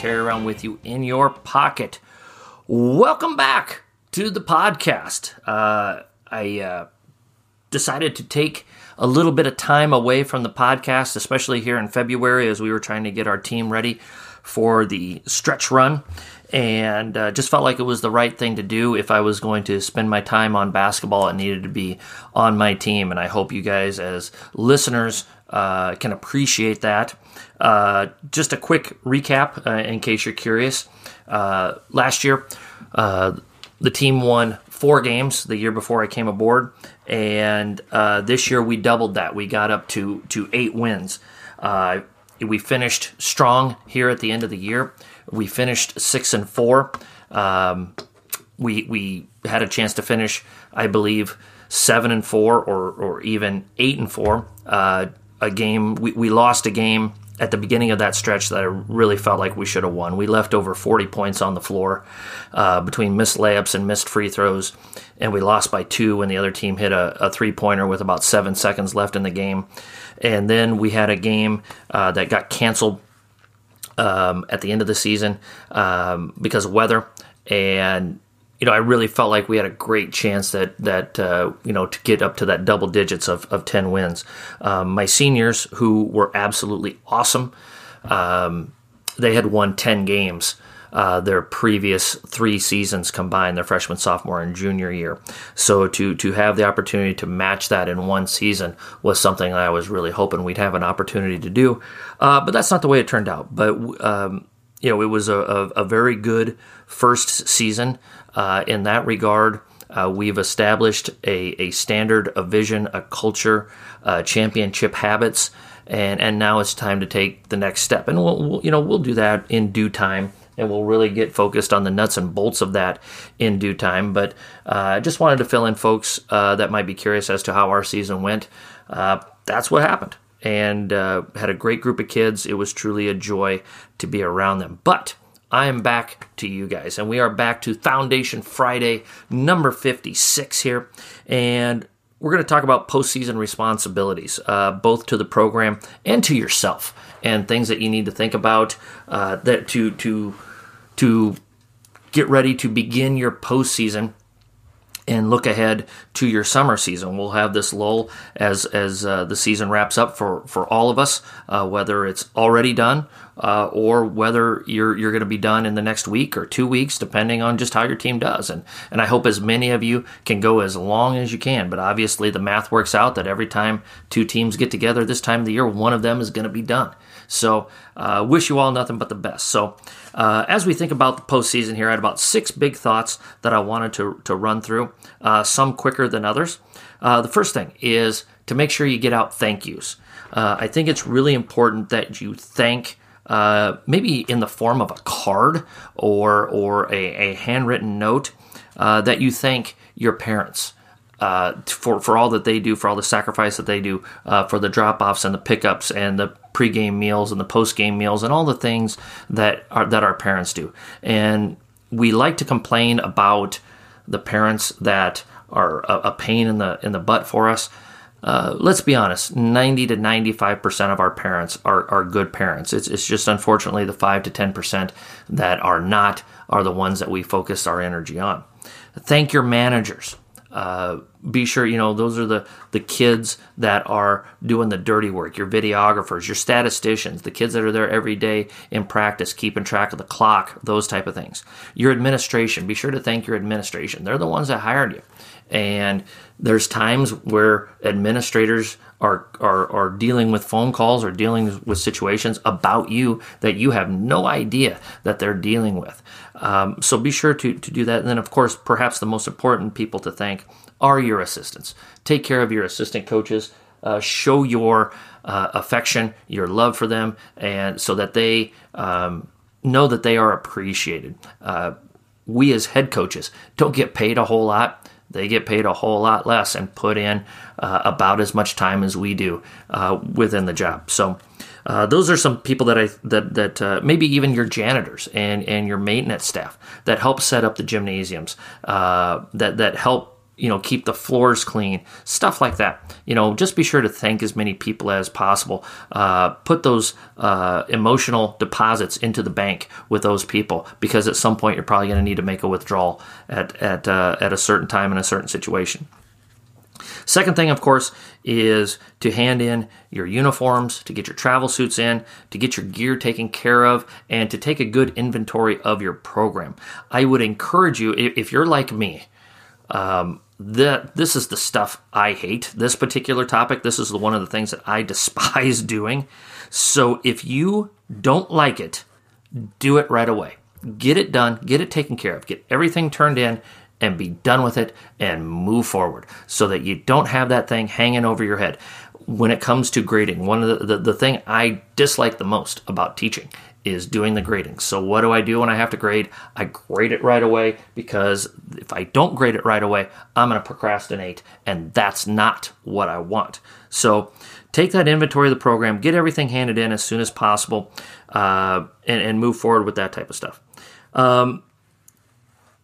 carry around with you in your pocket. Welcome back to the podcast. Uh, I uh, decided to take a little bit of time away from the podcast, especially here in February as we were trying to get our team ready for the stretch run. And uh, just felt like it was the right thing to do. If I was going to spend my time on basketball, it needed to be on my team. And I hope you guys, as listeners, uh, can appreciate that. Uh, just a quick recap uh, in case you're curious. Uh, last year, uh, the team won four games the year before I came aboard, and uh, this year we doubled that. We got up to to eight wins. Uh, we finished strong here at the end of the year. We finished six and four. Um, we we had a chance to finish, I believe, seven and four, or or even eight and four. A game we, we lost a game at the beginning of that stretch that I really felt like we should have won. We left over 40 points on the floor uh, between missed layups and missed free throws, and we lost by two when the other team hit a, a three pointer with about seven seconds left in the game. And then we had a game uh, that got canceled um, at the end of the season um, because of weather. And you know, I really felt like we had a great chance that that uh, you know to get up to that double digits of, of ten wins. Um, my seniors, who were absolutely awesome, um, they had won ten games. Uh, their previous three seasons combined, their freshman, sophomore, and junior year. So to to have the opportunity to match that in one season was something I was really hoping we'd have an opportunity to do. Uh, but that's not the way it turned out. But um, you know, it was a, a, a very good first season. Uh, in that regard, uh, we've established a, a standard, a vision, a culture, uh, championship habits, and and now it's time to take the next step. And we'll, we'll, you know we'll do that in due time, and we'll really get focused on the nuts and bolts of that in due time. But uh, I just wanted to fill in folks uh, that might be curious as to how our season went. Uh, that's what happened, and had a great group of kids. It was truly a joy to be around them. But I am back to you guys, and we are back to Foundation Friday number 56 here. And we're going to talk about postseason responsibilities, uh, both to the program and to yourself, and things that you need to think about uh, that to to to get ready to begin your postseason and look ahead to your summer season. We'll have this lull as as uh, the season wraps up for for all of us, uh, whether it's already done uh, or whether you're you're going to be done in the next week or two weeks, depending on just how your team does. And and I hope as many of you can go as long as you can. But obviously, the math works out that every time two teams get together this time of the year, one of them is going to be done. So, uh, wish you all nothing but the best. So, uh, as we think about the postseason here, I had about six big thoughts that I wanted to to run through. Uh, some quicker than others. Uh, the first thing is to make sure you get out thank yous. Uh, I think it's really important that you thank uh, maybe in the form of a card or or a, a handwritten note that you thank your parents. Uh, for for all that they do, for all the sacrifice that they do, uh, for the drop offs and the pickups and the pregame meals and the postgame meals and all the things that that our parents do. And we like to complain about the parents that are a, a pain in the in the butt for us. Uh, let's be honest, 90 to 95% of our parents are, are good parents. It's, it's just unfortunately the 5 to 10% that are not are the ones that we focus our energy on. Thank your managers. Uh, be sure, you know, those are the, the kids that are doing the dirty work, your videographers, your statisticians, the kids that are there every day in practice, keeping track of the clock, those type of things. Your administration, be sure to thank your administration. They're the ones that hired you. And there's times where administrators are, are, are dealing with phone calls or dealing with situations about you that you have no idea that they're dealing with. Um, so be sure to, to do that. And then, of course, perhaps the most important people to thank are your assistants. Take care of your assistant coaches. Uh, show your uh, affection, your love for them, and so that they um, know that they are appreciated. Uh, we as head coaches don't get paid a whole lot they get paid a whole lot less and put in uh, about as much time as we do uh, within the job. So. Uh, those are some people that I that that uh, maybe even your janitors and and your maintenance staff that help set up the gymnasiums uh, that that help you know, keep the floors clean, stuff like that. You know, just be sure to thank as many people as possible. Uh, put those uh, emotional deposits into the bank with those people because at some point you're probably going to need to make a withdrawal at at uh, at a certain time in a certain situation. Second thing, of course, is to hand in your uniforms, to get your travel suits in, to get your gear taken care of, and to take a good inventory of your program. I would encourage you, if you're like me, um, that this is the stuff I hate. This particular topic, this is the one of the things that I despise doing. So if you don't like it, do it right away. Get it done, get it taken care of, get everything turned in, and be done with it and move forward so that you don't have that thing hanging over your head. When it comes to grading, one of the, the, the thing I dislike the most about teaching is doing the grading. So what do I do when I have to grade? I grade it right away because if I don't grade it right away, I'm going to procrastinate and that's not what I want. So take that inventory of the program, get everything handed in as soon as possible, uh, and, and, move forward with that type of stuff. Um,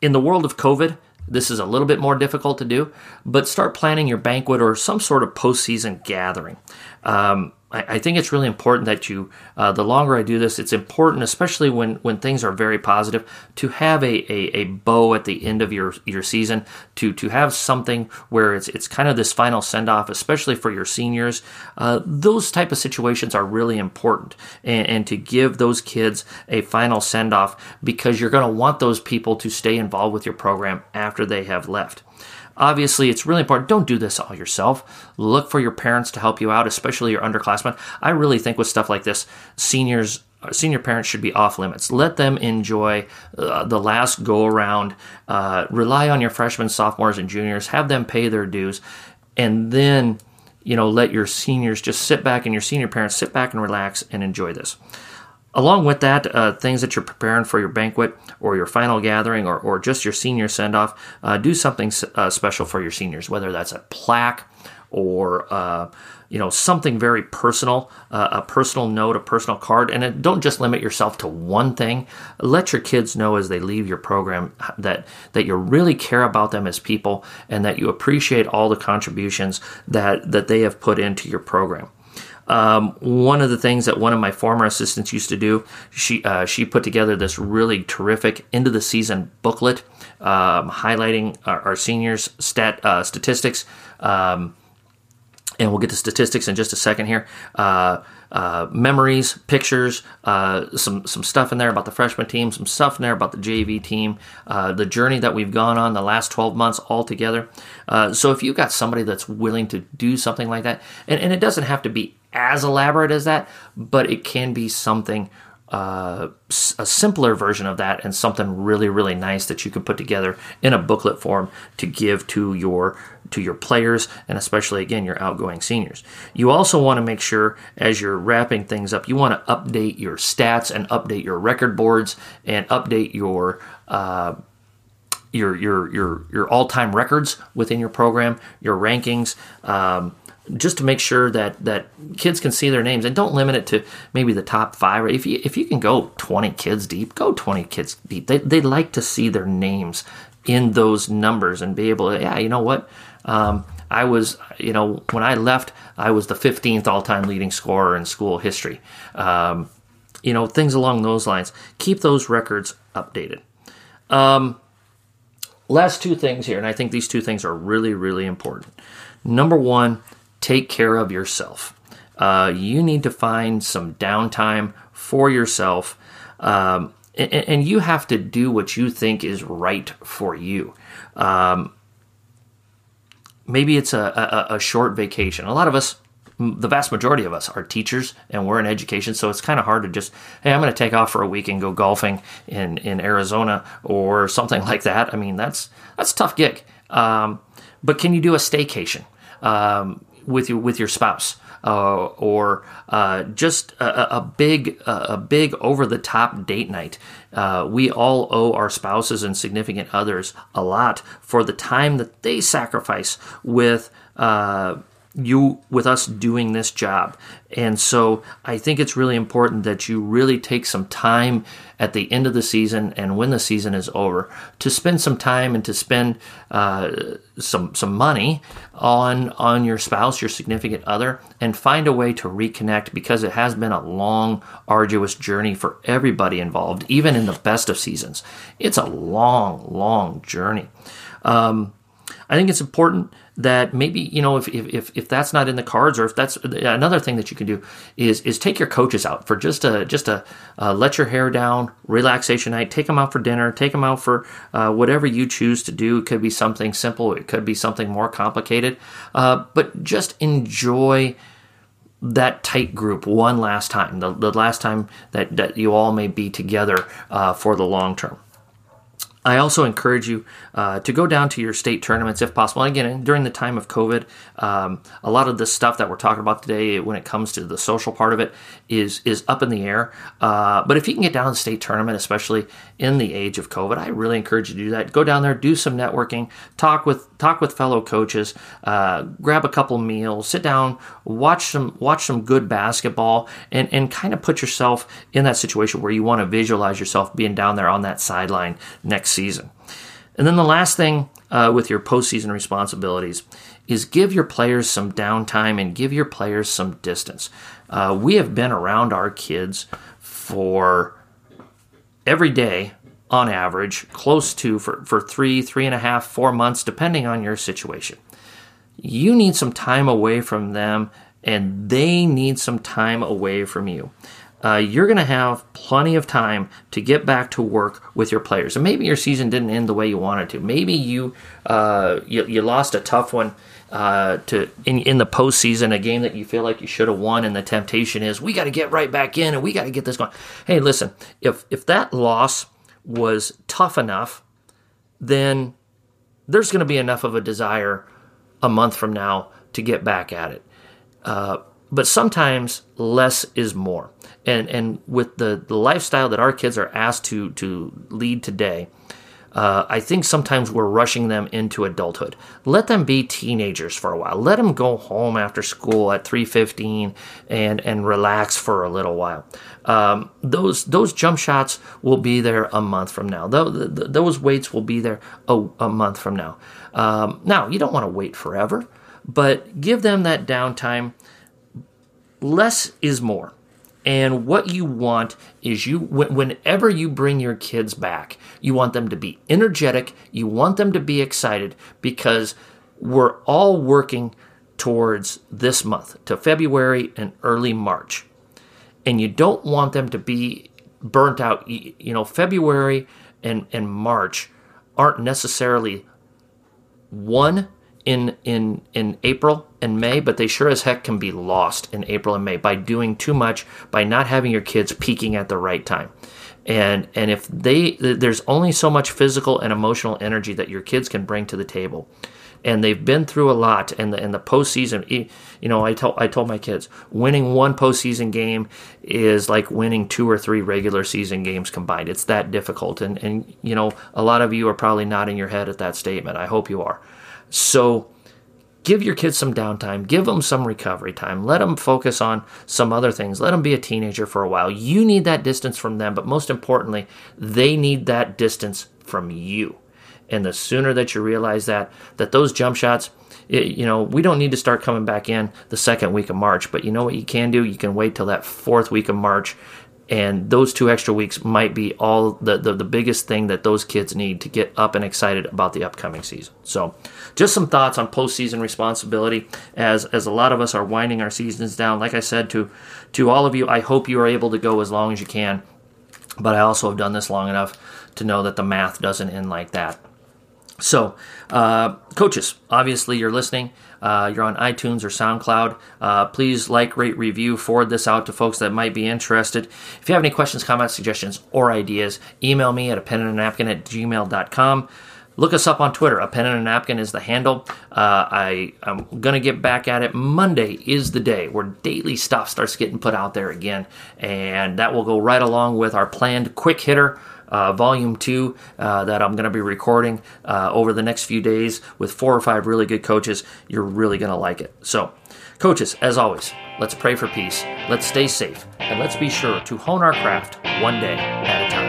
in the world of COVID, this is a little bit more difficult to do, but start planning your banquet or some sort of postseason gathering. Um, I, think it's really important that you, uh, the longer I do this, it's important, especially when, when things are very positive, to have a, a, a, bow at the end of your, your season, to, to have something where it's, it's kind of this final send off, especially for your seniors. Uh, those type of situations are really important. And, and to give those kids a final send off because you're going to want those people to stay involved with your program after they have left. Obviously, it's really important. Don't do this all yourself. Look for your parents to help you out, especially your underclassmen. I really think with stuff like this, seniors senior parents should be off limits. Let them enjoy uh, the last go around. Uh, rely on your freshmen, sophomores, and juniors. Have them pay their dues, and then you know let your seniors just sit back and your senior parents sit back and relax and enjoy this. Along with that, uh, things that you're preparing for your banquet or your final gathering or, or just your senior send off, uh, do something uh, special for your seniors, whether that's a plaque or uh, you know something very personal, uh, a personal note, a personal card, and it, don't just limit yourself to one thing. Let your kids know as they leave your program that that you really care about them as people and that you appreciate all the contributions that that they have put into your program. Um, one of the things that one of my former assistants used to do, she uh, she put together this really terrific end of the season booklet um, highlighting our, our, seniors stat uh, statistics. Um, and we'll get to statistics in just a second here. Uh, uh, memories, pictures, uh, some some stuff in there about the freshman team, some stuff in there about the JV team, uh, the journey that we've gone on the last 12 months all together. Uh, so if you've got somebody that's willing to do something like that, and, and it doesn't have to be as elaborate as that, but it can be something uh, a simpler version of that and something really really nice that you can put together in a booklet form to give to your to your players and especially again your outgoing seniors. You also want to make sure as you're wrapping things up you want to update your stats and update your record boards and update your uh, your your your your all-time records within your program your rankings um, just to make sure that that kids can see their names and don't limit it to maybe the top five. If you if you can go twenty kids deep, go twenty kids deep. They they like to see their names in those numbers and be able to yeah you know what um, I was you know when I left I was the fifteenth all time leading scorer in school history. Um, you know things along those lines. Keep those records updated. Um, last two things here, and I think these two things are really really important. Number one take care of yourself. Uh, you need to find some downtime for yourself. Um, and, and, you have to do what you think is right for you. Um, maybe it's a, a, a short vacation. A lot of us, the vast majority of us, are teachers and we're in education, so it's kind of hard to just, hey, I'm going to take off for a week and go golfing in, in Arizona or something like that. I mean, that's that's a tough gig. Um, but can you do a staycation? Um, with your with your spouse. Uh, or uh, just a, a big a big over the top date night. Uh, we all owe our spouses and significant others a lot for the time that they sacrifice with uh, you with us doing this job. And so I think it's really important that you really take some time at the end of the season and when the season is over to spend some time and to spend uh, some some money on on your spouse, your significant other, and find a way to reconnect because it has been a long, arduous journey for everybody involved, even in the best of seasons. It's a long, long journey. Um, I think it's important that maybe you know if, if if that's not in the cards or if that's another thing that you can do is is take your coaches out for just a just a uh, let your hair down relaxation night take them out for dinner take them out for uh, whatever you choose to do. It could be something simple. It could be something more complicated. Uh, but just enjoy that tight group one last time the, the last time that, that you all may be together uh, for the long term I also encourage you uh, to go down to your state tournaments if possible. And again, during the time of COVID, um, a lot of the stuff that we're talking about today, when it comes to the social part of it, is is up in the air. Uh, but if you can get down to the state tournament, especially in the age of COVID, I really encourage you to do that. Go down there, do some networking, talk with talk with fellow coaches, uh, grab a couple meals, sit down, watch some watch some good basketball, and and kind of put yourself in that situation where you want to visualize yourself being down there on that sideline next season. And then the last thing uh, with your postseason responsibilities is give your players some downtime and give your players some distance. Uh, we have been around our kids for every day on average, close to for, for three, three and a half, four months, depending on your situation. You need some time away from them, and they need some time away from you uh, you're going to have plenty of time to get back to work with your players. And maybe your season didn't end the way you wanted to. Maybe you uh, you, you, lost a tough one uh, to in, in the postseason, a game that you feel like you should have won, and the temptation is we got to get right back in and we got to get this going. Hey, listen, if if that loss was tough enough, then there's going to be enough of a desire a month from now to get back at it. But sometimes less is more. And and with the, the lifestyle that our kids are asked to to lead today, uh, I think sometimes we're rushing them into adulthood. Let them be teenagers for a while. Let them go home after school at 3:15 and and relax for a little while. Um, those those jump shots will be there a month from now. Those, those weights will be there a, a month from now. Um, now you don't want to wait forever, but give them that downtime less is more. And what you want is you, whenever you bring your kids back, you want them to be energetic, you want them to be excited because we're all working towards this month, to February and early March. And you don't want them to be burnt out. You know, February and, and March aren't necessarily one in in in April and May, but they sure as heck can be lost in April and May by doing too much, by not having your kids peaking at the right time. And and if they there's only so much physical and emotional energy that your kids can bring to the table. And they've been through a lot, and the and the postseason. You know, I told I told my kids, winning one postseason game is like winning two or three regular season games combined. It's that difficult, and and you know, a lot of you are probably nodding your head at that statement. I hope you are. So give your kids some downtime, give them some recovery time, let them focus on some other things, let them be a teenager for a while. You need that distance from them, but most importantly, they need that distance from you. And the sooner that you realize that, that those jump shots, it, you know, we don't need to start coming back in the second week of March, but you know what you can do? You can wait till that fourth week of March and those two extra weeks might be all the, the, the, biggest thing that those kids need to get up and excited about the upcoming season. So, just some thoughts on postseason responsibility as as a lot of us are winding our seasons down. Like I said to to all of you, I hope you are able to go as long as you can, but I also have done this long enough to know that the math doesn't end like that. So, uh, coaches, obviously you're listening uh, you're on iTunes or SoundCloud, uh, please like, rate, review, forward this out to folks that might be interested. If you have any questions, comments, suggestions, or ideas, email me at a pen and a napkin at gmail.com. Look us up on Twitter. A pen and a napkin is the handle. Uh, I I'm gonna get back at it. Monday is the day where daily stuff starts getting put out there again, and that will go right along with our planned quick hitter uh, Volume 2 uh, that I'm going to be recording uh, over the next few days with four or five really good coaches. You're really going to like it. So, coaches, as always, let's pray for peace, let's stay safe, and let's be sure to hone our craft one day at a time.